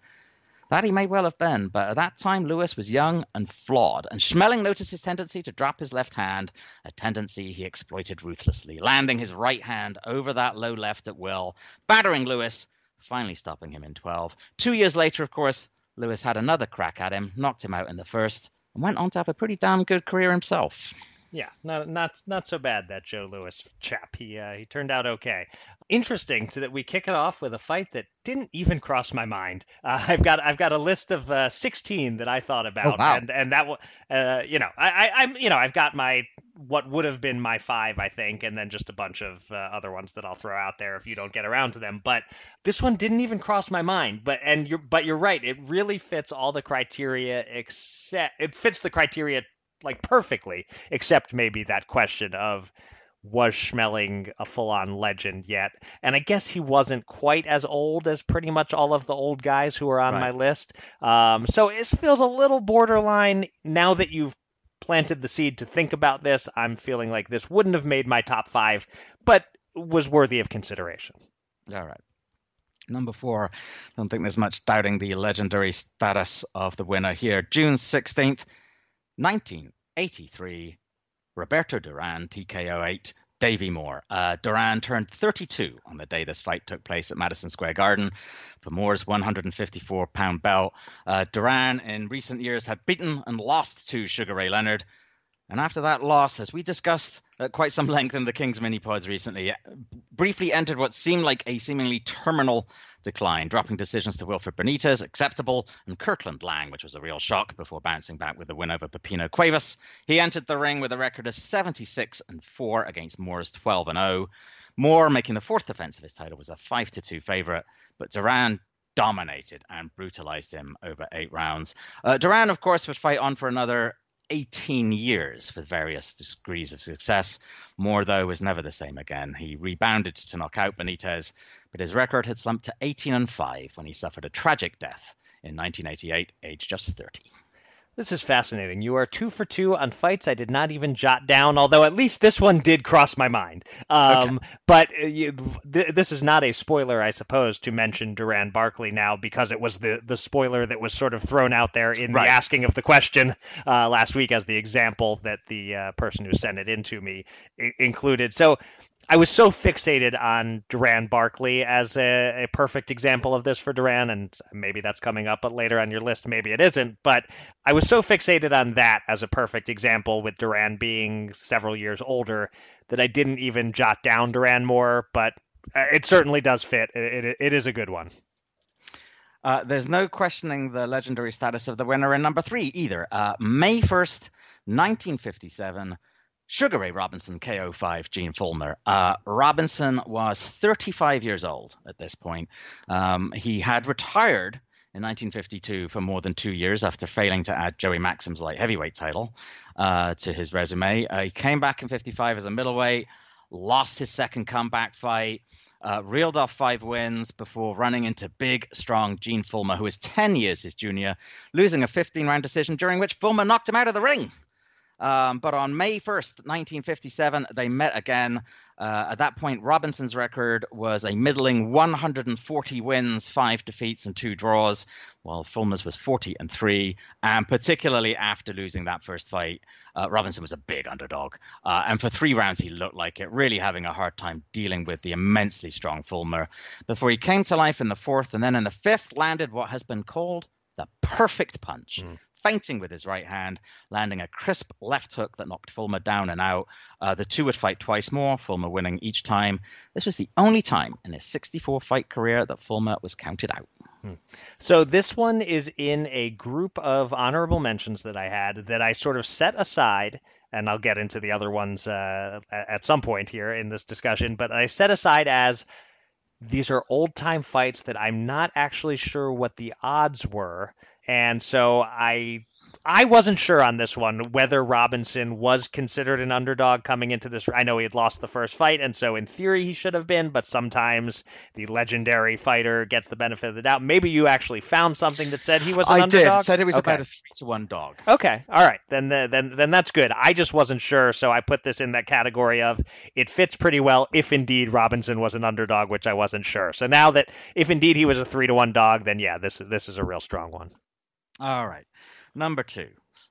That he may well have been, but at that time Louis was young and flawed, and Schmeling noticed his tendency to drop his left hand, a tendency he exploited ruthlessly, landing his right hand over that low left at will, battering Louis, finally stopping him in 12. Two years later, of course, Louis had another crack at him, knocked him out in the first, and went on to have a pretty damn good career himself. Yeah, not not not so bad that Joe Louis chap. He uh, he turned out okay. Interesting to that we kick it off with a fight that didn't even cross my mind. Uh, I've got I've got a list of uh, 16 that I thought about, oh, wow. and and that uh, you know I, I am you know I've got my what would have been my five I think, and then just a bunch of uh, other ones that I'll throw out there if you don't get around to them. But this one didn't even cross my mind. But and you're but you're right. It really fits all the criteria except it fits the criteria like perfectly, except maybe that question of was Schmeling a full on legend yet? And I guess he wasn't quite as old as pretty much all of the old guys who are on right. my list. Um, so it feels a little borderline now that you've planted the seed to think about this. I'm feeling like this wouldn't have made my top five, but was worthy of consideration. All right. Number four, I don't think there's much doubting the legendary status of the winner here. June 16th, 1983, Roberto Duran, TKO 8, Davey Moore. Uh, Duran turned 32 on the day this fight took place at Madison Square Garden for Moore's 154 pound belt. Uh, Duran, in recent years, had beaten and lost to Sugar Ray Leonard. And after that loss, as we discussed at quite some length in the King's mini pods recently, briefly entered what seemed like a seemingly terminal decline, dropping decisions to Wilfred Benitez, acceptable, and Kirkland Laing, which was a real shock before bouncing back with the win over Pipino Cuevas. He entered the ring with a record of 76 and 4 against Moore's 12 and 0. Moore, making the fourth defense of his title, was a 5 to 2 favorite, but Duran dominated and brutalized him over eight rounds. Uh, Duran, of course, would fight on for another 18 years with various degrees of success. Moore, though, was never the same again. He rebounded to knock out Benitez, but his record had slumped to 18 and 5 when he suffered a tragic death in 1988, aged just 30. This is fascinating. You are two for two on fights I did not even jot down, although at least this one did cross my mind. Um, okay. But uh, you, th- this is not a spoiler, I suppose, to mention Duran Barkley now because it was the, the spoiler that was sort of thrown out there in right. the asking of the question uh, last week as the example that the uh, person who sent it in to me I- included. So I was so fixated on Duran Barkley as a, a, perfect example of this for Duran, and maybe that's coming up but later on your list. Maybe it isn't, but I was so fixated on that as a perfect example with Duran being several years older that I didn't even jot down Duran Moore. But uh, it certainly does fit. It, it, it is a good one. Uh, there's no questioning the legendary status of the winner in number three either. Uh, May 1st, 1957. Sugar Ray Robinson, KO5, Gene Fullmer. Uh, Robinson was 35 years old at this point. Um, he had retired in 1952 for more than two years after failing to add Joey Maxim's light heavyweight title uh, to his resume. Uh, he came back in 55 as a middleweight, lost his second comeback fight, uh, reeled off five wins before running into big, strong Gene Fullmer, who is 10 years his junior, losing a 15 round decision during which Fullmer knocked him out of the ring. Um, but on May 1st, 1957, they met again. Uh, at that point, Robinson's record was a middling 140 wins, five defeats, and two draws, while Fullmer's was 40 and three. And particularly after losing that first fight, uh, Robinson was a big underdog. Uh, and for three rounds, he looked like it, really having a hard time dealing with the immensely strong Fullmer. Before he came to life in the fourth, and then in the fifth, landed what has been called the perfect punch. Mm feinting with his right hand, landing a crisp left hook that knocked Fullmer down and out. Uh, the two would fight twice more, Fullmer winning each time. This was the only time in his 64 fight career that Fullmer was counted out. Hmm. So this one is in a group of honorable mentions that I had that I sort of set aside, and I'll get into the other ones uh, at some point here in this discussion. But I set aside as these are old time fights that I'm not actually sure what the odds were and so I I wasn't sure on this one whether Robinson was considered an underdog coming into this. I know he had lost the first fight, and so in theory he should have been, but sometimes the legendary fighter gets the benefit of the doubt. Maybe you actually found something that said he was an I underdog. I did. Said it was okay. about a three to one dog. Okay, all right, then then then that's good. I just wasn't sure, so I put this in that category of it fits pretty well if indeed Robinson was an underdog, which I wasn't sure. So now that if indeed he was a three to one dog, then yeah, this this is a real strong one. All right. Number two,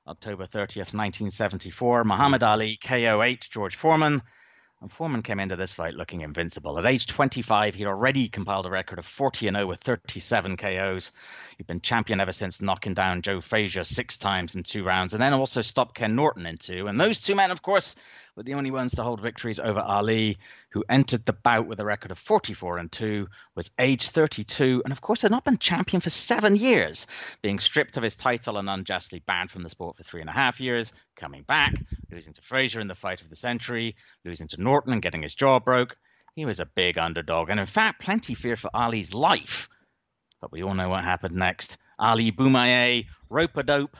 October 30th, 1974, Muhammad Ali KO8 George Foreman. And Foreman came into this fight looking invincible. At age 25, he'd already compiled a record of 40 and 0 with 37 KOs. He'd been champion ever since knocking down Joe Frazier six times in two rounds, and then also stopped Ken Norton in two. And those two men, of course, were the only ones to hold victories over Ali, who entered the bout with a record of 44 and 2, was age 32, and of course had not been champion for seven years, being stripped of his title and unjustly banned from the sport for three and a half years, coming back, losing to Frazier in the fight of the century, losing to Norton and getting his jaw broke. He was a big underdog, and in fact, plenty feared for Ali's life. But we all know what happened next. Ali Bomaye, rope a dope,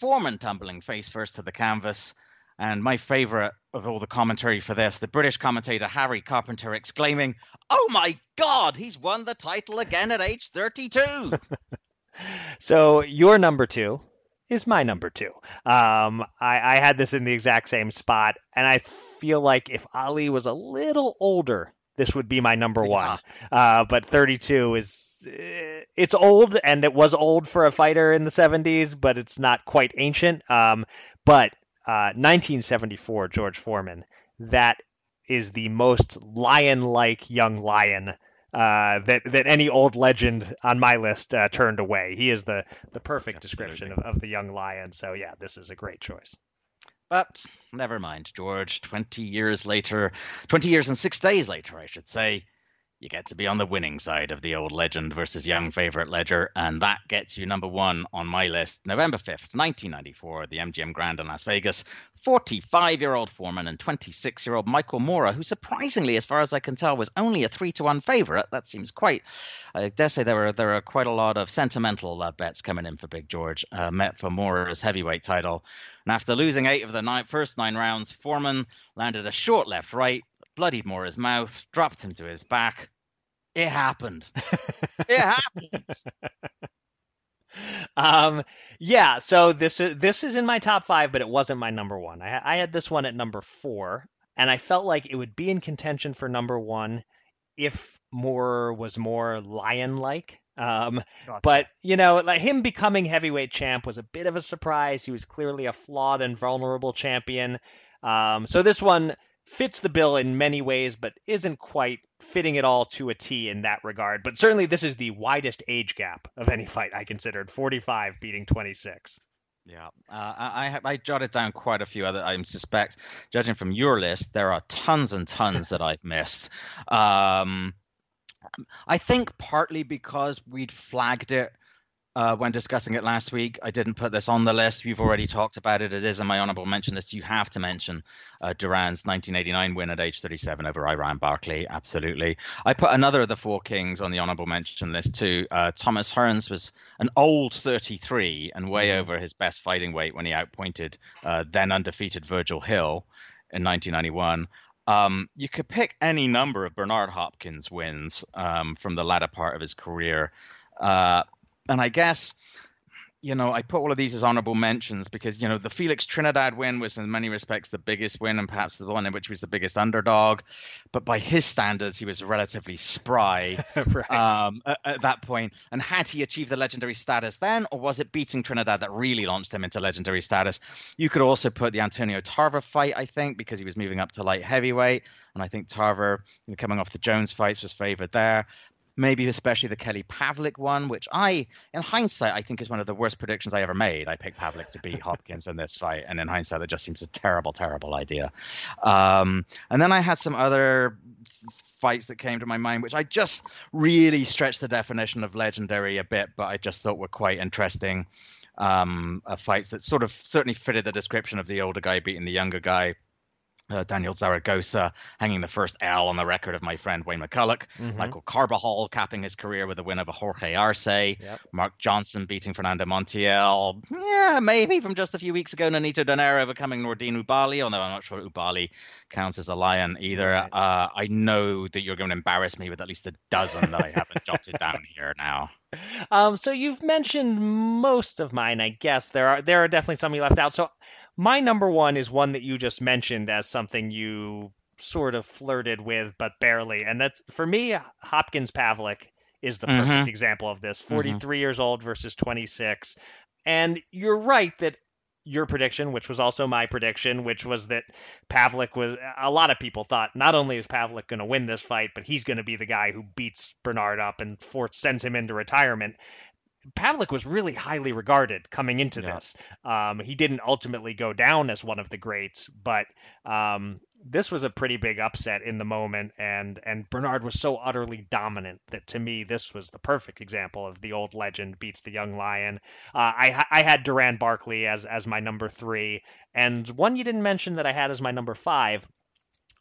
Foreman tumbling face first to the canvas, and my favorite of all the commentary for this, the British commentator Harry Carpenter exclaiming, Oh my God, he's won the title again at age 32. so, your number two is my number two. Um, I, I had this in the exact same spot, and I feel like if Ali was a little older, this would be my number one. Uh, but 32 is eh, it's old, and it was old for a fighter in the 70s, but it's not quite ancient. Um, but 1974 uh, George Foreman. That is the most lion-like young lion uh, that that any old legend on my list uh, turned away. He is the the perfect description of, of the young lion. So yeah, this is a great choice. But never mind, George. Twenty years later, twenty years and six days later, I should say, you get to be on the winning side of the old legend versus young favorite ledger, and that gets you number one on my list. November 5th, 1994, the MGM Grand in Las Vegas. 45 year old Foreman and 26 year old Michael Moorer, who surprisingly, as far as I can tell, was only a 3 to 1 favorite. That seems quite, I dare say there were, there are quite a lot of sentimental uh, bets coming in for Big George, uh, met for Moorer's heavyweight title. And after losing eight of the nine, first nine rounds, Foreman landed a short left right, bloodied Moorer's mouth, dropped him to his back, it happened. it happened. Um, yeah. So this is this is in my top five, but it wasn't my number one. I, I had this one at number four, and I felt like it would be in contention for number one if Moorer was more lion-like. Um, gotcha. But you know, like him becoming heavyweight champ was a bit of a surprise. He was clearly a flawed and vulnerable champion. Um, so this one fits the bill in many ways, but isn't quite fitting it all to a T in that regard. But certainly, this is the widest age gap of any fight I considered 45 beating 26. Yeah, uh, I, I jotted down quite a few other. I suspect, judging from your list, there are tons and tons that I've missed. Um, I think partly because we'd flagged it uh, when discussing it last week. I didn't put this on the list. You've already talked about it. It is in my honorable mention list. You have to mention uh, Duran's 1989 win at age 37 over Iran Barkley. Absolutely. I put another of the four kings on the honorable mention list too. Uh, Thomas Hearns was an old 33 and way mm-hmm. over his best fighting weight when he outpointed uh, then undefeated Virgil Hill in 1991. Um, you could pick any number of Bernard Hopkins wins um, from the latter part of his career. Uh, and I guess you know, I put all of these as honorable mentions because, you know, the Felix Trinidad win was in many respects the biggest win and perhaps the one in which he was the biggest underdog. But by his standards, he was relatively spry right. um, at, at, that point. And had he achieved the legendary status then, or was it beating Trinidad that really launched him into legendary status? You could also put the Antonio Tarver fight, I think, because he was moving up to light heavyweight. And I think Tarver, you know, coming off the Jones fights, was favored there maybe especially the Kelly Pavlik one, which I, in hindsight, I think is one of the worst predictions I ever made. I picked Pavlik to beat Hopkins in this fight, and in hindsight, that just seems a terrible, terrible idea. Um, and then I had some other fights that came to my mind, which I just really stretched the definition of legendary a bit, but I just thought were quite interesting um, uh, fights that sort of certainly fitted the description of the older guy beating the younger guy uh, Daniel Zaragoza hanging the first L on the record of my friend Wayne McCullough. Mm-hmm. Michael Carbajal capping his career with a win over Jorge Arce. Yep. Mark Johnson beating Fernando Montiel. Yeah, maybe from just a few weeks ago. Nonito Donaire overcoming Nordine Oubaali, although I'm not sure Oubaali counts as a lion either. Right. Uh, I know that you're going to embarrass me with at least a dozen that I haven't jotted down here now. Um, so you've mentioned most of mine, I guess. There are there are definitely some you left out. So my number one is one that you just mentioned as something you sort of flirted with, but barely. And that's for me, Hopkins Pavlik is the perfect mm-hmm. example of this. Mm-hmm. 43 mm-hmm. years old versus 26. And you're right that your prediction, which was also my prediction, which was that Pavlik was a lot of people thought not only is Pavlik going to win this fight, but he's going to be the guy who beats Bernard up and for, sends him into retirement. Pavlik was really highly regarded coming into yeah. this. Um, he didn't ultimately go down as one of the greats, but um, this was a pretty big upset in the moment, and and Bernard was so utterly dominant that to me this was the perfect example of the old legend beats the young lion. Uh, I I had Duran Barkley as as my number three, and one you didn't mention that I had as my number five,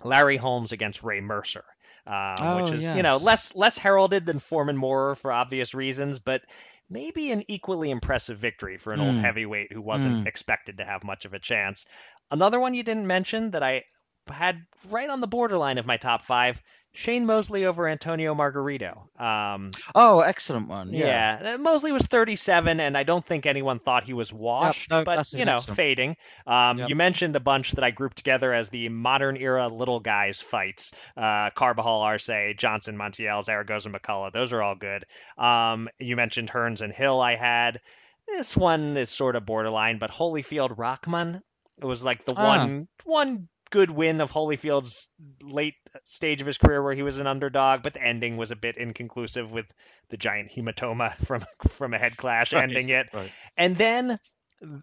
Larry Holmes against Ray Mercer. Um, oh, which is yes. you know less less heralded than Foreman Moore for obvious reasons, but maybe an equally impressive victory for an mm. old hmm. heavyweight who wasn't mm. expected to have much of a chance. Another one you didn't mention that I had right on the borderline of my top five Shane Mosley over Antonio Margarito. Um, oh, excellent one. Yeah. yeah. Uh, Mosley was 37, and I don't think anyone thought he was washed, yep, no, but, you know, excellent. fading. Um, yep. You mentioned a bunch that I grouped together as the modern era little guys fights uh, Carbajal, Arce, Johnson, Montiel, Zaragoza, McCullough. Those are all good. Um, you mentioned Hearns and Hill, I had. This one is sort of borderline, but Holyfield Rahman It was like the ah. one one good win of Holyfield's late stage of his career where he was an underdog, but the ending was a bit inconclusive with the giant hematoma from from a head clash right, ending it. Right. And then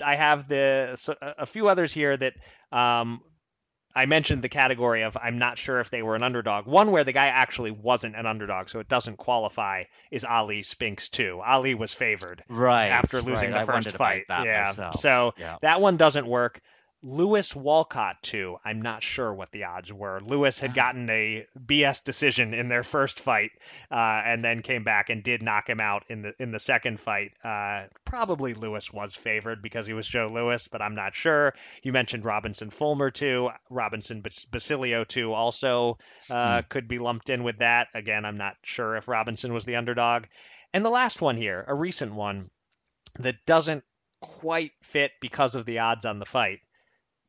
I have the so, a few others here that um, I mentioned the category of I'm not sure if they were an underdog. One where the guy actually wasn't an underdog, so it doesn't qualify, is Ali Spinks too. Ali was favored right after losing right. the first fight. yeah, myself. so yeah. that one doesn't work. Louis Walcott too. I'm not sure what the odds were. Louis had gotten a BS decision in their first fight, uh, and then came back and did knock him out in the in the second fight. Uh, probably Louis was favored because he was Joe Louis, but I'm not sure. You mentioned Robinson Fullmer too. Robinson Basilio too also uh, hmm. could be lumped in with that. Again, I'm not sure if Robinson was the underdog. And the last one here, a recent one that doesn't quite fit because of the odds on the fight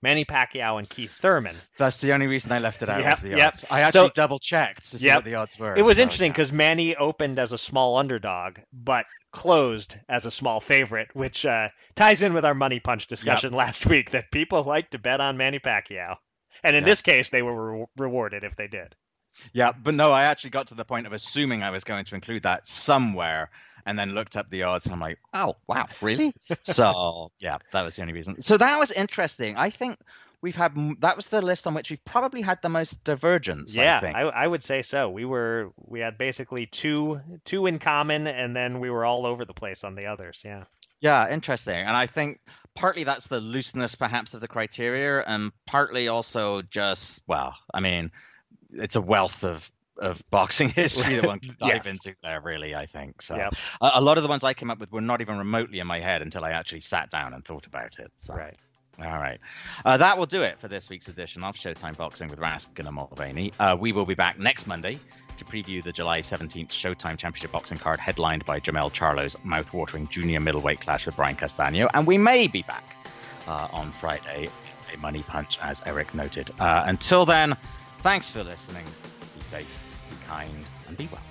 Manny Pacquiao and Keith Thurman. That's the only reason I left it out. Yep, the odds. Yep. I actually so, double checked to see yep. what the odds were. It was so, interesting because yeah. Manny opened as a small underdog, but closed as a small favorite, which uh, ties in with our money punch discussion last week that people like to bet on Manny Pacquiao. And in this case, they were re- rewarded if they did. Yeah, but no, I actually got to the point of assuming I was going to include that somewhere and then looked up the odds and I'm like, oh, wow, really? so, yeah, that was the only reason. So that was interesting. I think we've had that was the list on which we've probably had the most divergence. I Yeah, think. I, I would say so. We were we had basically two two in common, and then we were all over the place on the others. Yeah. Yeah, interesting. And I think partly that's the looseness perhaps of the criteria and partly also just well, I mean, it's a wealth of of boxing history that one can dive Yes. into there really, I think. So Yep. a, a lot of the ones I came up with were not even remotely in my head until I actually sat down and thought about it. So Right. all right. Uh, that will do it for this week's edition of Showtime Boxing with Raskin and Mulvaney. Uh, we will be back next Monday to preview the July 17th Showtime Championship Boxing card headlined by Jermell Charlo's mouth-watering junior middleweight clash with Brian Castano. And we may be back uh, on Friday, a money punch, as Eric noted. Uh, until then, thanks for listening. Be safe, be kind, and be well.